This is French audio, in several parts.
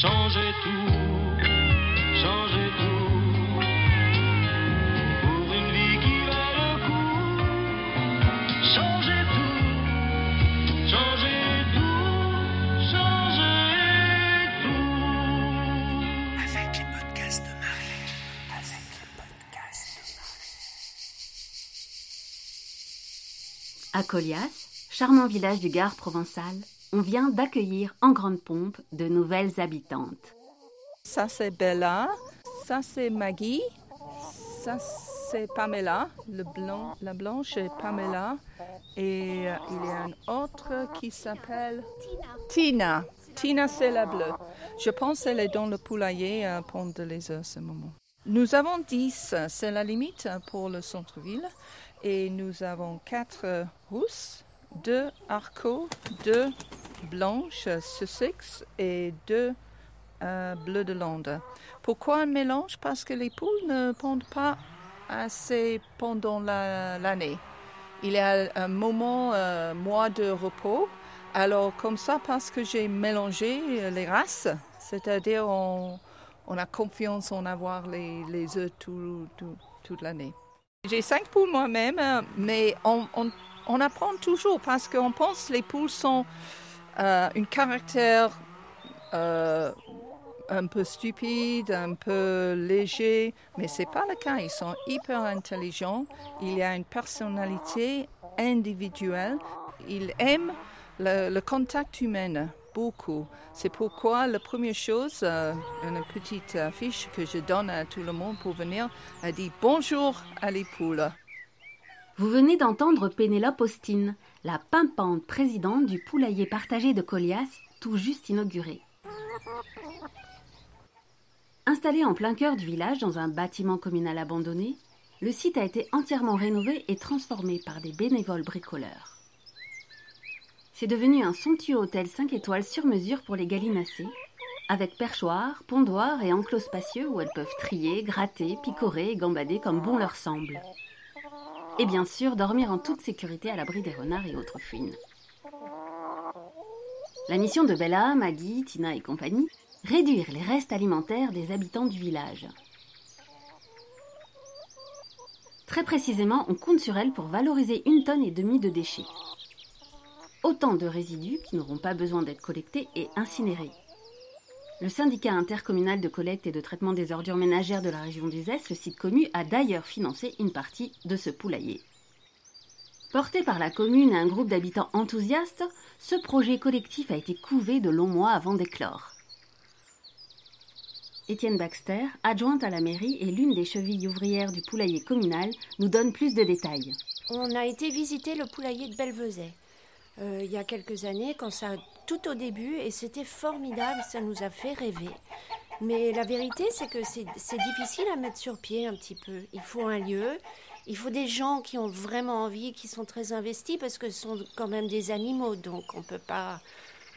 Changez tout, changez tout. Pour une vie qui va le coup. Changez tout, changez tout, changez tout. Avec les podcasts de Marie. Avec les podcasts de Marie. À Colias, charmant village du Gard provençal, on vient d'accueillir en grande pompe de nouvelles habitantes. Ça c'est Bella, ça c'est Maggie, ça c'est Pamela, le blanc, la blanche est Pamela et euh, il y a une autre qui s'appelle Tina. Tina c'est la bleue. Je pense qu'elle est dans le poulailler à Pont de les œufs ce moment. Nous avons 10, c'est la limite pour le centre-ville et nous avons 4 rousses, 2 arcots, 2 blanches Sussex et 2 euh, de Londres. Pourquoi un mélange? Parce que les poules ne pondent pas assez pendant la- l'année. Il y a un moment, euh, mois de repos. Alors comme ça, parce que j'ai mélangé euh, les races, c'est-à-dire on, a confiance en avoir les, œufs tout- tout- toute l'année. J'ai cinq poules moi-même, euh, mais on, on- on apprend toujours parce qu'on pense que les poules sont euh, un caractère euh, un peu stupide, un peu léger, mais c'est pas le cas. Ils sont hyper intelligents. Il y a une personnalité individuelle. Ils aiment le, le contact humain beaucoup. C'est pourquoi la première chose, euh, une petite affiche que je donne à tout le monde pour venir, elle dit bonjour à les poules. Vous venez d'entendre Pénélope Austin, la pimpante présidente du poulailler partagé de Colias, tout juste inauguré. Installé en plein cœur du village dans un bâtiment communal abandonné, le site a été entièrement rénové et transformé par des bénévoles bricoleurs. C'est devenu un somptueux hôtel 5 étoiles sur mesure pour les gallinacées, avec perchoir, pondoir et enclos spacieux où elles peuvent trier, gratter, picorer et gambader comme bon leur semble. Et bien sûr, dormir en toute sécurité à l'abri des renards et autres fouines. La mission de Bella, Maggie, Tina et compagnie, réduire les restes alimentaires des habitants du village. Très précisément, on compte sur elle pour valoriser une tonne et demie de déchets. Autant de résidus qui n'auront pas besoin d'être collectés et incinérés. Le syndicat intercommunal de collecte et de traitement des ordures ménagères de la région d'Uzès, le site commu, a d'ailleurs financé une partie de ce poulailler. Porté par la commune et un groupe d'habitants enthousiastes, ce projet collectif a été couvé de longs mois avant d'éclore. Étienne Baxter, adjointe à la mairie et l'une des chevilles ouvrières du poulailler communal, nous donne plus de détails. On a été visiter le poulailler de Belvezet euh, il y a quelques années, quand ça tout au début, et c'était formidable, ça nous a fait rêver. Mais la vérité, c'est que c'est difficile à mettre sur pied un petit peu. Il faut un lieu, il faut des gens qui ont vraiment envie, qui sont très investis, parce que ce sont quand même des animaux, donc on ne peut pas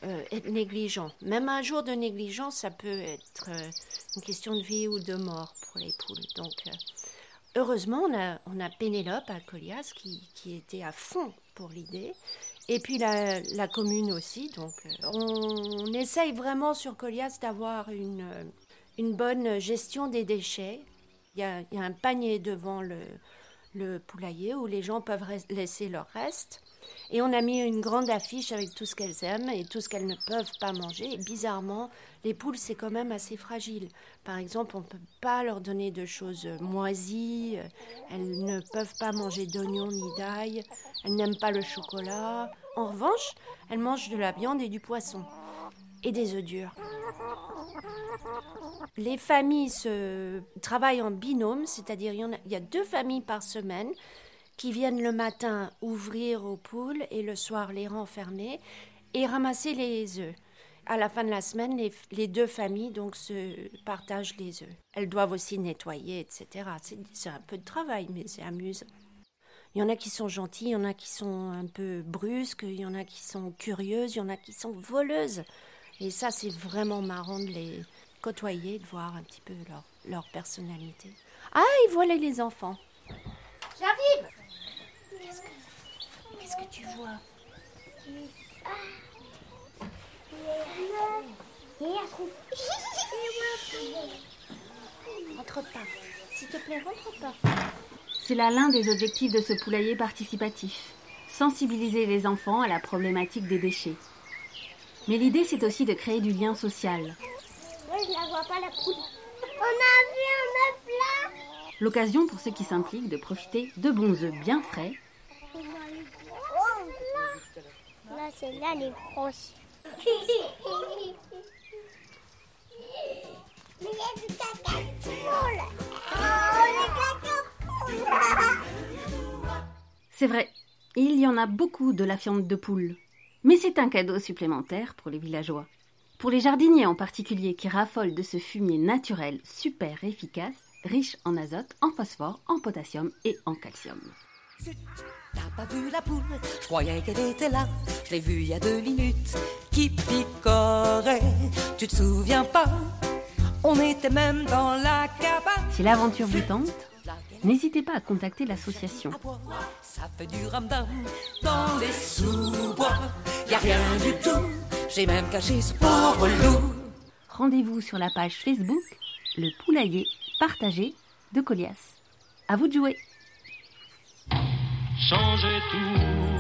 euh, être négligent. Même un jour de négligence, ça peut être euh, une question de vie ou de mort pour les poules. Donc, heureusement, on a, Pénélope à Colias qui était à fond pour l'idée. Et puis la, commune aussi. Donc, euh, on, essaye vraiment sur Colias d'avoir une, euh, une bonne gestion des déchets. Il y a, un panier devant le, le poulailler où les gens peuvent laisser leur reste. Et on a mis une grande affiche avec tout ce qu'elles aiment et tout ce qu'elles ne peuvent pas manger. Bizarrement, les poules, c'est quand même assez fragile. Par exemple, on ne peut pas leur donner de choses moisies. Elles ne peuvent pas manger d'oignons ni d'ail. Elles n'aiment pas le chocolat. En revanche, elles mangent de la viande et du poisson. Et des œufs durs. Les familles se travaillent en binôme, c'est-à-dire il y a deux familles par semaine qui viennent le matin ouvrir aux poules et le soir les renfermer et ramasser les œufs. À la fin de la semaine, les, deux familles donc se partagent les œufs. Elles doivent aussi nettoyer, etc. C'est un peu de travail, mais c'est amusant. Il y en a qui sont gentilles, il y en a qui sont un peu brusques, il y en a qui sont curieuses, il y en a qui sont voleuses. Et ça, c'est vraiment marrant de les côtoyer, de voir un petit peu leur, leur personnalité. Ah, et voilà les enfants. Qu'est-ce que tu vois? Rentre pas. S'il te plaît, rentre pas. C'est là l'un des objectifs de ce poulailler participatif. Sensibiliser les enfants à la problématique des déchets. Mais l'idée, c'est aussi de créer du lien social. Je la vois pas la poule. On a vu un œuf là. L'occasion pour ceux qui s'impliquent de profiter de bons œufs bien frais, Oh, là. Là, celle-là, elle est grosse. Mais il y a du caca de poule. Oh, le caca de poule. C'est vrai, il y en a beaucoup de la fiente de poule. Mais c'est un cadeau supplémentaire pour les villageois. Pour les jardiniers en particulier qui raffolent de ce fumier naturel super efficace, riche en azote, en phosphore, en potassium et en calcium. T'as pas vu la poule? Je croyais qu'elle était là. Je l'ai vue il y a deux minutes. Qui picorait Tu te souviens pas? On était même dans la cabane. Si l'aventure vous tente, n'hésitez pas à contacter l'association. Ça fait du ramdam dans les sous-bois. Y a rien du tout. J'ai même caché ce pauvre loup. Rendez-vous sur la page Facebook Le Poulailler partagé de Colias. À vous de jouer Changez tout.